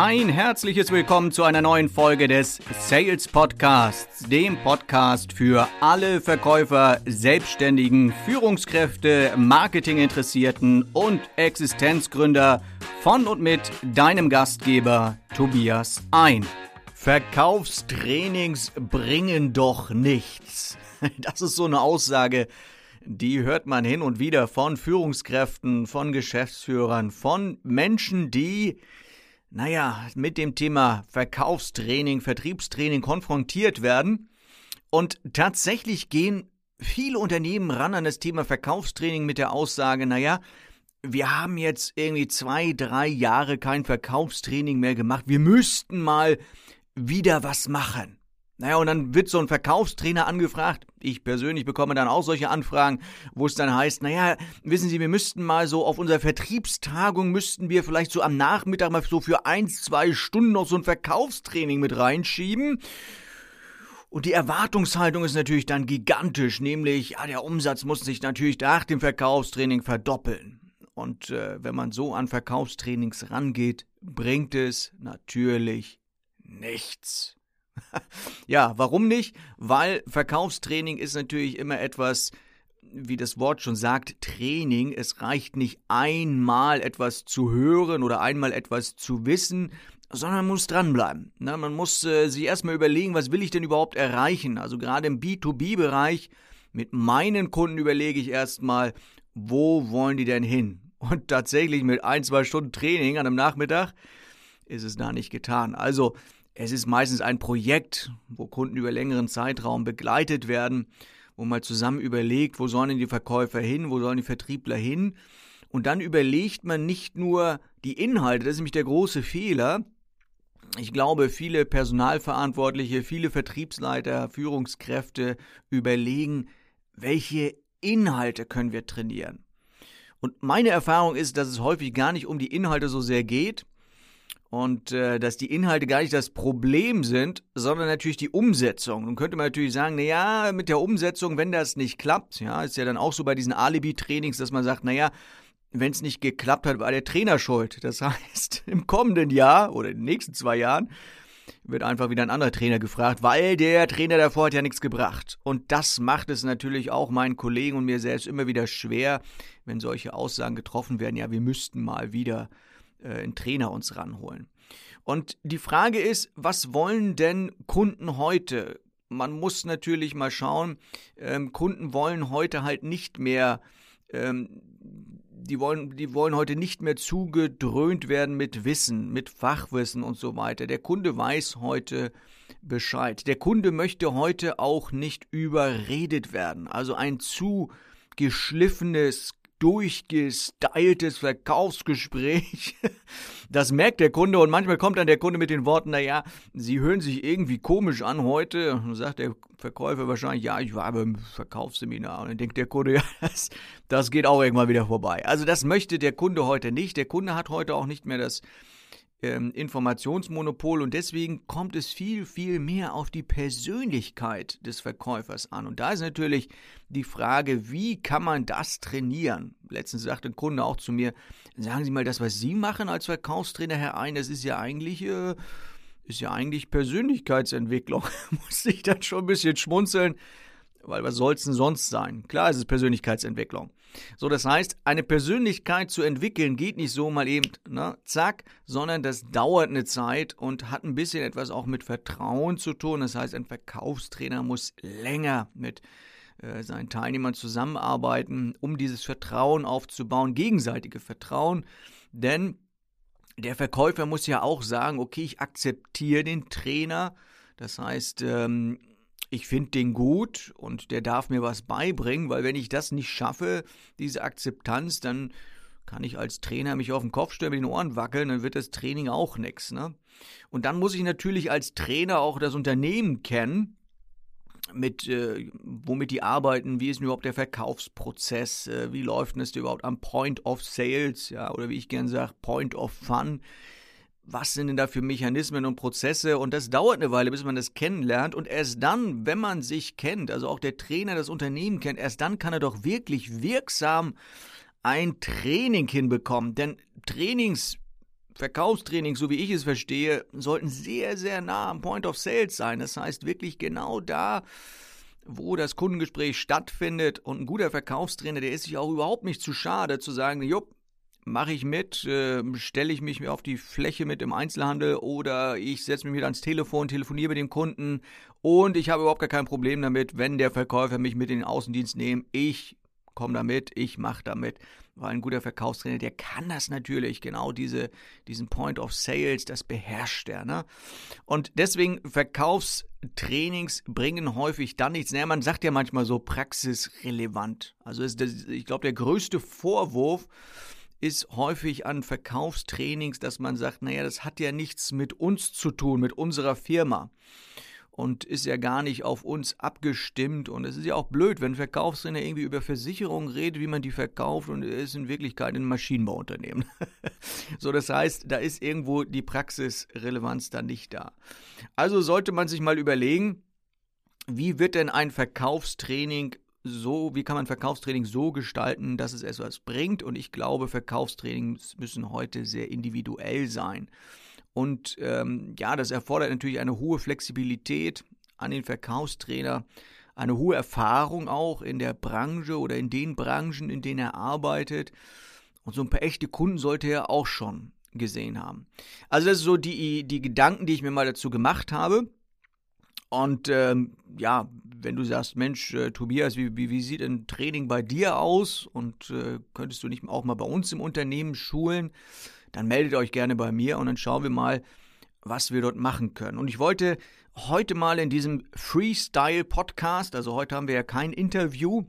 Ein herzliches Willkommen zu einer neuen Folge des Sales Podcasts, dem Podcast für alle Verkäufer, Selbstständigen, Führungskräfte, Marketinginteressierten und Existenzgründer von und mit deinem Gastgeber Tobias ein. Verkaufstrainings bringen doch nichts. Das ist so eine Aussage, die hört man hin und wieder von Führungskräften, von Geschäftsführern, von Menschen, die naja, mit dem Thema Verkaufstraining, Vertriebstraining konfrontiert werden. Und tatsächlich gehen viele Unternehmen ran an das Thema Verkaufstraining mit der Aussage, naja, wir haben jetzt irgendwie zwei, drei Jahre kein Verkaufstraining mehr gemacht. Wir müssten mal wieder was machen. Naja, und dann wird so ein Verkaufstrainer angefragt. Ich persönlich bekomme dann auch solche Anfragen, wo es dann heißt, naja, wissen Sie, wir müssten mal so auf unserer Vertriebstagung müssten wir vielleicht so am Nachmittag mal so für eins, zwei Stunden noch so ein Verkaufstraining mit reinschieben. Und die Erwartungshaltung ist natürlich dann gigantisch, nämlich, ja, der Umsatz muss sich natürlich nach dem Verkaufstraining verdoppeln. Und äh, wenn man so an Verkaufstrainings rangeht, bringt es natürlich nichts. ja, warum nicht? Weil Verkaufstraining ist natürlich immer etwas, wie das Wort schon sagt, Training. Es reicht nicht einmal etwas zu hören oder einmal etwas zu wissen, sondern man muss dranbleiben. Ne? Man muss äh, sich erstmal überlegen, was will ich denn überhaupt erreichen? Also gerade im B2B-Bereich mit meinen Kunden überlege ich erstmal, wo wollen die denn hin? Und tatsächlich mit ein, zwei Stunden Training an einem Nachmittag ist es da nicht getan. Also es ist meistens ein Projekt, wo Kunden über längeren Zeitraum begleitet werden, wo man zusammen überlegt, wo sollen die Verkäufer hin, wo sollen die Vertriebler hin. Und dann überlegt man nicht nur die Inhalte, das ist nämlich der große Fehler. Ich glaube, viele Personalverantwortliche, viele Vertriebsleiter, Führungskräfte überlegen, welche Inhalte können wir trainieren. Und meine Erfahrung ist, dass es häufig gar nicht um die Inhalte so sehr geht, und äh, dass die Inhalte gar nicht das Problem sind, sondern natürlich die Umsetzung. Nun könnte man natürlich sagen, na ja, mit der Umsetzung, wenn das nicht klappt, ja, ist ja dann auch so bei diesen Alibi-Trainings, dass man sagt, na ja, wenn es nicht geklappt hat, war der Trainer schuld. Das heißt, im kommenden Jahr oder in den nächsten zwei Jahren wird einfach wieder ein anderer Trainer gefragt, weil der Trainer davor hat ja nichts gebracht. Und das macht es natürlich auch meinen Kollegen und mir selbst immer wieder schwer, wenn solche Aussagen getroffen werden, ja, wir müssten mal wieder äh, einen Trainer uns ranholen. Und die Frage ist, was wollen denn Kunden heute? Man muss natürlich mal schauen, ähm, Kunden wollen heute halt nicht mehr, ähm, die wollen, die wollen heute nicht mehr zugedröhnt werden mit Wissen, mit Fachwissen und so weiter. Der Kunde weiß heute Bescheid. Der Kunde möchte heute auch nicht überredet werden. Also ein zu geschliffenes, durchgestyltes Verkaufsgespräch. Das merkt der Kunde und manchmal kommt dann der Kunde mit den Worten, naja, Sie hören sich irgendwie komisch an heute. Und sagt der Verkäufer wahrscheinlich, ja, ich war beim Verkaufsseminar. Und dann denkt der Kunde, ja, das, das geht auch irgendwann wieder vorbei. Also das möchte der Kunde heute nicht. Der Kunde hat heute auch nicht mehr das ähm, Informationsmonopol und deswegen kommt es viel, viel mehr auf die Persönlichkeit des Verkäufers an. Und da ist natürlich die Frage, wie kann man das trainieren? Letztens sagte ein Kunde auch zu mir, sagen Sie mal, das, was Sie machen als Verkaufstrainer, Herr Ein, das ist ja eigentlich... Äh, ist ja eigentlich Persönlichkeitsentwicklung. Muss ich dann schon ein bisschen schmunzeln, weil was soll es denn sonst sein? Klar, es ist Persönlichkeitsentwicklung. So, das heißt, eine Persönlichkeit zu entwickeln geht nicht so mal eben, ne, zack, sondern das dauert eine Zeit und hat ein bisschen etwas auch mit Vertrauen zu tun. Das heißt, ein Verkaufstrainer muss länger mit äh, seinen Teilnehmern zusammenarbeiten, um dieses Vertrauen aufzubauen, gegenseitige Vertrauen, denn der Verkäufer muss ja auch sagen, okay, ich akzeptiere den Trainer. Das heißt, ähm, ich finde den gut und der darf mir was beibringen, weil wenn ich das nicht schaffe, diese Akzeptanz, dann kann ich als Trainer mich auf den Kopf stellen, mit den Ohren wackeln, dann wird das Training auch nichts. Ne? Und dann muss ich natürlich als Trainer auch das Unternehmen kennen, mit äh, womit die arbeiten, wie ist denn überhaupt der Verkaufsprozess, äh, wie läuft denn das überhaupt am Point of Sales, ja, oder wie ich gerne sage, Point of Fun was sind denn da für Mechanismen und Prozesse? Und das dauert eine Weile, bis man das kennenlernt. Und erst dann, wenn man sich kennt, also auch der Trainer das Unternehmen kennt, erst dann kann er doch wirklich wirksam ein Training hinbekommen. Denn Trainings Verkaufstrainings, so wie ich es verstehe, sollten sehr, sehr nah am Point of Sales sein. Das heißt wirklich genau da, wo das Kundengespräch stattfindet. Und ein guter Verkaufstrainer, der ist sich auch überhaupt nicht zu schade zu sagen, jupp, mache ich mit, äh, stelle ich mich auf die Fläche mit im Einzelhandel oder ich setze mich mit ans Telefon, telefoniere mit dem Kunden und ich habe überhaupt gar kein Problem damit, wenn der Verkäufer mich mit in den Außendienst nimmt. Ich komme damit, ich mache damit. Weil ein guter Verkaufstrainer, der kann das natürlich, genau diese, diesen Point of Sales, das beherrscht er. Ne? Und deswegen Verkaufstrainings bringen häufig dann nichts. Naja, man sagt ja manchmal so praxisrelevant. Also ist das, ich glaube, der größte Vorwurf ist häufig an Verkaufstrainings, dass man sagt, naja, das hat ja nichts mit uns zu tun, mit unserer Firma und ist ja gar nicht auf uns abgestimmt. Und es ist ja auch blöd, wenn ein Verkaufstrainer irgendwie über Versicherungen redet, wie man die verkauft und ist in Wirklichkeit ein Maschinenbauunternehmen. so, das heißt, da ist irgendwo die Praxisrelevanz dann nicht da. Also sollte man sich mal überlegen, wie wird denn ein Verkaufstraining so, wie kann man Verkaufstraining so gestalten, dass es etwas bringt? Und ich glaube, Verkaufstrainings müssen heute sehr individuell sein. Und ähm, ja, das erfordert natürlich eine hohe Flexibilität an den Verkaufstrainer, eine hohe Erfahrung auch in der Branche oder in den Branchen, in denen er arbeitet. Und so ein paar echte Kunden sollte er auch schon gesehen haben. Also das sind so die, die Gedanken, die ich mir mal dazu gemacht habe. Und ähm, ja, wenn du sagst, Mensch, äh, Tobias, wie, wie, wie, sieht ein Training bei dir aus? Und äh, könntest du nicht auch mal bei uns im Unternehmen schulen? dann meldet euch gerne bei mir und dann schauen wir mal, was wir dort machen können. Und ich wollte heute mal in diesem Freestyle-Podcast, also heute haben wir ja kein Interview,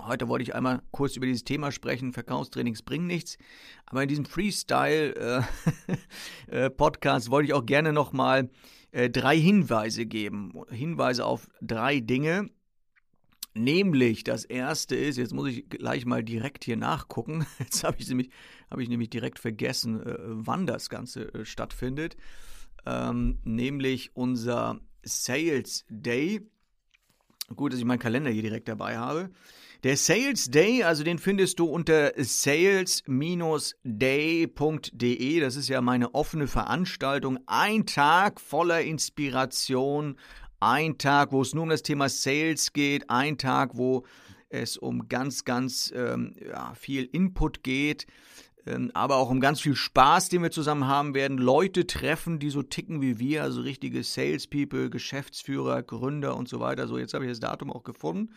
Heute wollte ich einmal kurz über dieses Thema sprechen, Verkaufstrainings bringen nichts. Aber in diesem Freestyle-Podcast äh, äh, wollte ich auch gerne nochmal äh, drei Hinweise geben. Hinweise auf drei Dinge, Nämlich das erste ist, jetzt muss ich gleich mal direkt hier nachgucken. Jetzt habe ich nämlich, habe ich nämlich direkt vergessen, äh, wann das Ganze äh, stattfindet. Ähm, nämlich unser Sales Day. Gut, dass ich meinen Kalender hier direkt dabei habe. Der Sales Day, also den findest du unter sales-day.de. Das ist ja meine offene Veranstaltung. Ein Tag voller Inspiration, ein Tag, wo es nur um das Thema Sales geht, ein Tag, wo es um ganz, ganz ähm, ja, viel Input geht, ähm, aber auch um ganz viel Spaß, den wir zusammen haben werden. Leute treffen, die so ticken wie wir, also richtige Salespeople, Geschäftsführer, Gründer und so weiter. So, jetzt habe ich das Datum auch gefunden.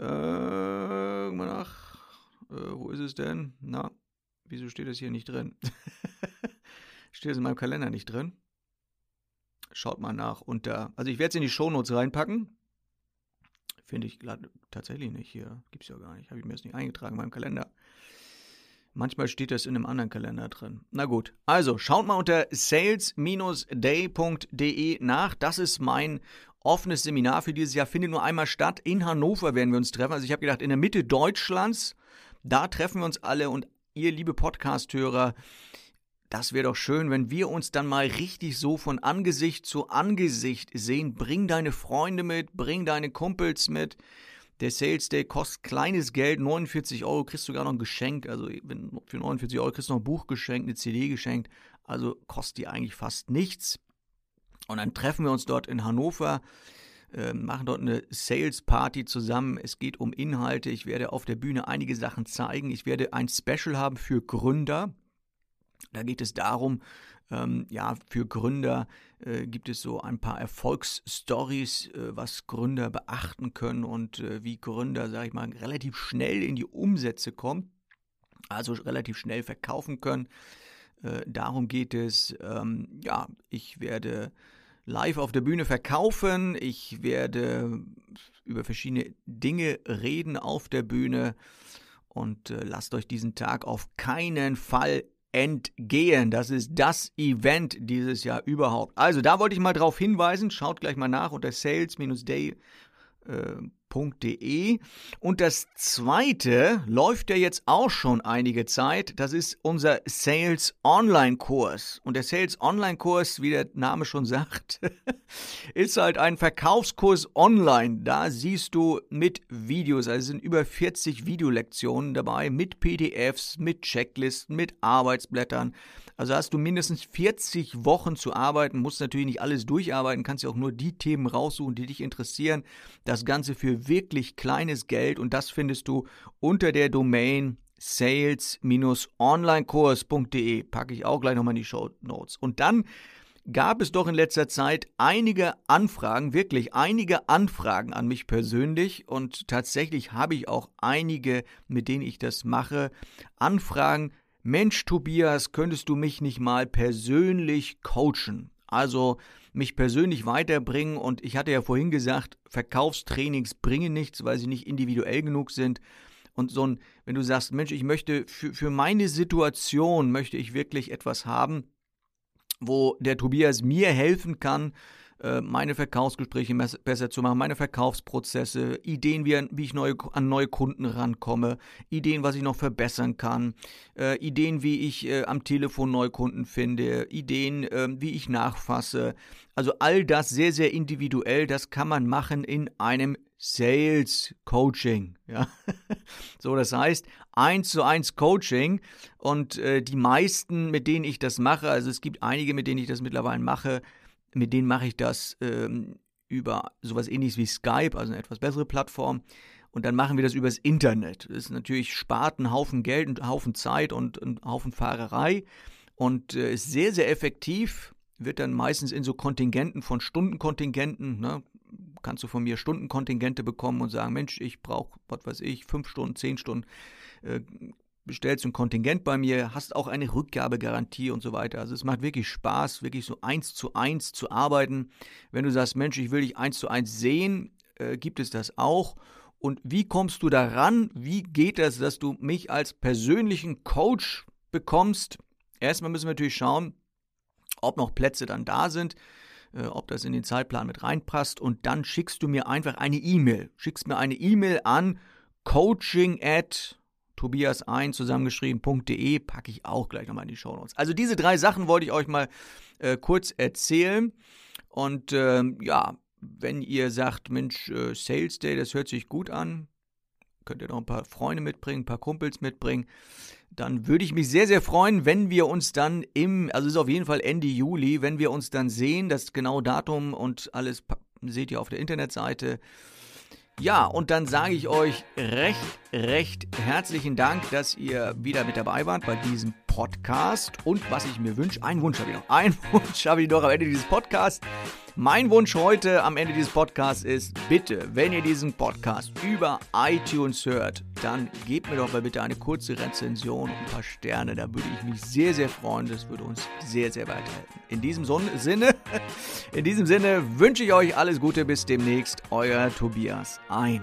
Äh, mal nach. Äh, wo ist es denn? Na, wieso steht das hier nicht drin? steht es in meinem Kalender nicht drin? Schaut mal nach unter. Also ich werde es in die Shownotes reinpacken. Finde ich tatsächlich nicht hier. Gibt es ja gar nicht. Habe ich mir das nicht eingetragen in meinem Kalender. Manchmal steht das in einem anderen Kalender drin. Na gut. Also schaut mal unter sales-day.de nach. Das ist mein offenes Seminar für dieses Jahr. Findet nur einmal statt. In Hannover werden wir uns treffen. Also ich habe gedacht, in der Mitte Deutschlands, da treffen wir uns alle und ihr, liebe Podcast-Hörer, das wäre doch schön, wenn wir uns dann mal richtig so von Angesicht zu Angesicht sehen. Bring deine Freunde mit, bring deine Kumpels mit. Der Sales Day kostet kleines Geld, 49 Euro, kriegst du sogar noch ein Geschenk. Also für 49 Euro kriegst du noch ein Buch geschenkt, eine CD geschenkt. Also kostet die eigentlich fast nichts. Und dann treffen wir uns dort in Hannover, äh, machen dort eine Sales Party zusammen. Es geht um Inhalte. Ich werde auf der Bühne einige Sachen zeigen. Ich werde ein Special haben für Gründer. Da geht es darum, ähm, ja, für Gründer äh, gibt es so ein paar Erfolgsstories, äh, was Gründer beachten können und äh, wie Gründer, sage ich mal, relativ schnell in die Umsätze kommen, also relativ schnell verkaufen können. Äh, darum geht es. Ähm, ja, ich werde live auf der Bühne verkaufen. Ich werde über verschiedene Dinge reden auf der Bühne und äh, lasst euch diesen Tag auf keinen Fall entgehen. Das ist das Event dieses Jahr überhaupt. Also da wollte ich mal drauf hinweisen. Schaut gleich mal nach unter sales-day.de www.sales-online-kurs.de. Und das zweite läuft ja jetzt auch schon einige Zeit. Das ist unser Sales Online Kurs. Und der Sales Online Kurs, wie der Name schon sagt, ist halt ein Verkaufskurs online. Da siehst du mit Videos, also sind über 40 Videolektionen dabei, mit PDFs, mit Checklisten, mit Arbeitsblättern. Also hast du mindestens 40 Wochen zu arbeiten, musst natürlich nicht alles durcharbeiten, kannst ja auch nur die Themen raussuchen, die dich interessieren. Das Ganze für wirklich kleines Geld und das findest du unter der Domain sales-onlinekurs.de. Packe ich auch gleich nochmal in die Show Notes. Und dann gab es doch in letzter Zeit einige Anfragen, wirklich einige Anfragen an mich persönlich und tatsächlich habe ich auch einige, mit denen ich das mache, Anfragen Mensch, Tobias, könntest du mich nicht mal persönlich coachen? Also mich persönlich weiterbringen und ich hatte ja vorhin gesagt, Verkaufstrainings bringen nichts, weil sie nicht individuell genug sind. Und so ein, wenn du sagst, Mensch, ich möchte für, für meine Situation möchte ich wirklich etwas haben, wo der Tobias mir helfen kann, meine Verkaufsgespräche besser zu machen, meine Verkaufsprozesse, Ideen, wie, wie ich neue, an neue Kunden rankomme, Ideen, was ich noch verbessern kann, äh, Ideen, wie ich äh, am Telefon Neukunden finde, Ideen, äh, wie ich nachfasse. Also all das sehr, sehr individuell, das kann man machen in einem Sales Coaching. Ja? so, das heißt, eins zu eins Coaching und äh, die meisten, mit denen ich das mache, also es gibt einige, mit denen ich das mittlerweile mache, mit denen mache ich das ähm, über sowas ähnliches wie Skype, also eine etwas bessere Plattform. Und dann machen wir das übers Internet. Das ist natürlich spart einen Haufen Geld, einen Haufen Zeit und einen Haufen Fahrerei. Und äh, ist sehr, sehr effektiv. Wird dann meistens in so Kontingenten von Stundenkontingenten, ne, kannst du von mir Stundenkontingente bekommen und sagen, Mensch, ich brauche, was weiß ich, fünf Stunden, zehn Stunden. Äh, bestellst ein Kontingent bei mir, hast auch eine Rückgabegarantie und so weiter. Also es macht wirklich Spaß, wirklich so eins zu eins zu arbeiten. Wenn du sagst, Mensch, ich will dich eins zu eins sehen, äh, gibt es das auch. Und wie kommst du daran? Wie geht das, dass du mich als persönlichen Coach bekommst? Erstmal müssen wir natürlich schauen, ob noch Plätze dann da sind, äh, ob das in den Zeitplan mit reinpasst. Und dann schickst du mir einfach eine E-Mail. Schickst mir eine E-Mail an coaching at Tobias1 zusammengeschrieben.de packe ich auch gleich nochmal in die Show Notes. Also diese drei Sachen wollte ich euch mal äh, kurz erzählen. Und ähm, ja, wenn ihr sagt, Mensch, äh, Sales Day, das hört sich gut an, könnt ihr noch ein paar Freunde mitbringen, ein paar Kumpels mitbringen, dann würde ich mich sehr, sehr freuen, wenn wir uns dann im, also es ist auf jeden Fall Ende Juli, wenn wir uns dann sehen, das genaue Datum und alles seht ihr auf der Internetseite. Ja, und dann sage ich euch recht, recht herzlichen Dank, dass ihr wieder mit dabei wart bei diesem Podcast. Und was ich mir wünsche, einen Wunsch habe ich noch. Einen Wunsch habe ich noch am Ende dieses Podcasts. Mein Wunsch heute am Ende dieses Podcasts ist, bitte, wenn ihr diesen Podcast über iTunes hört, dann gebt mir doch mal bitte eine kurze Rezension und ein paar Sterne. Da würde ich mich sehr, sehr freuen. Das würde uns sehr, sehr weiterhelfen. In diesem Sinne, in diesem Sinne wünsche ich euch alles Gute. Bis demnächst. Euer Tobias ein.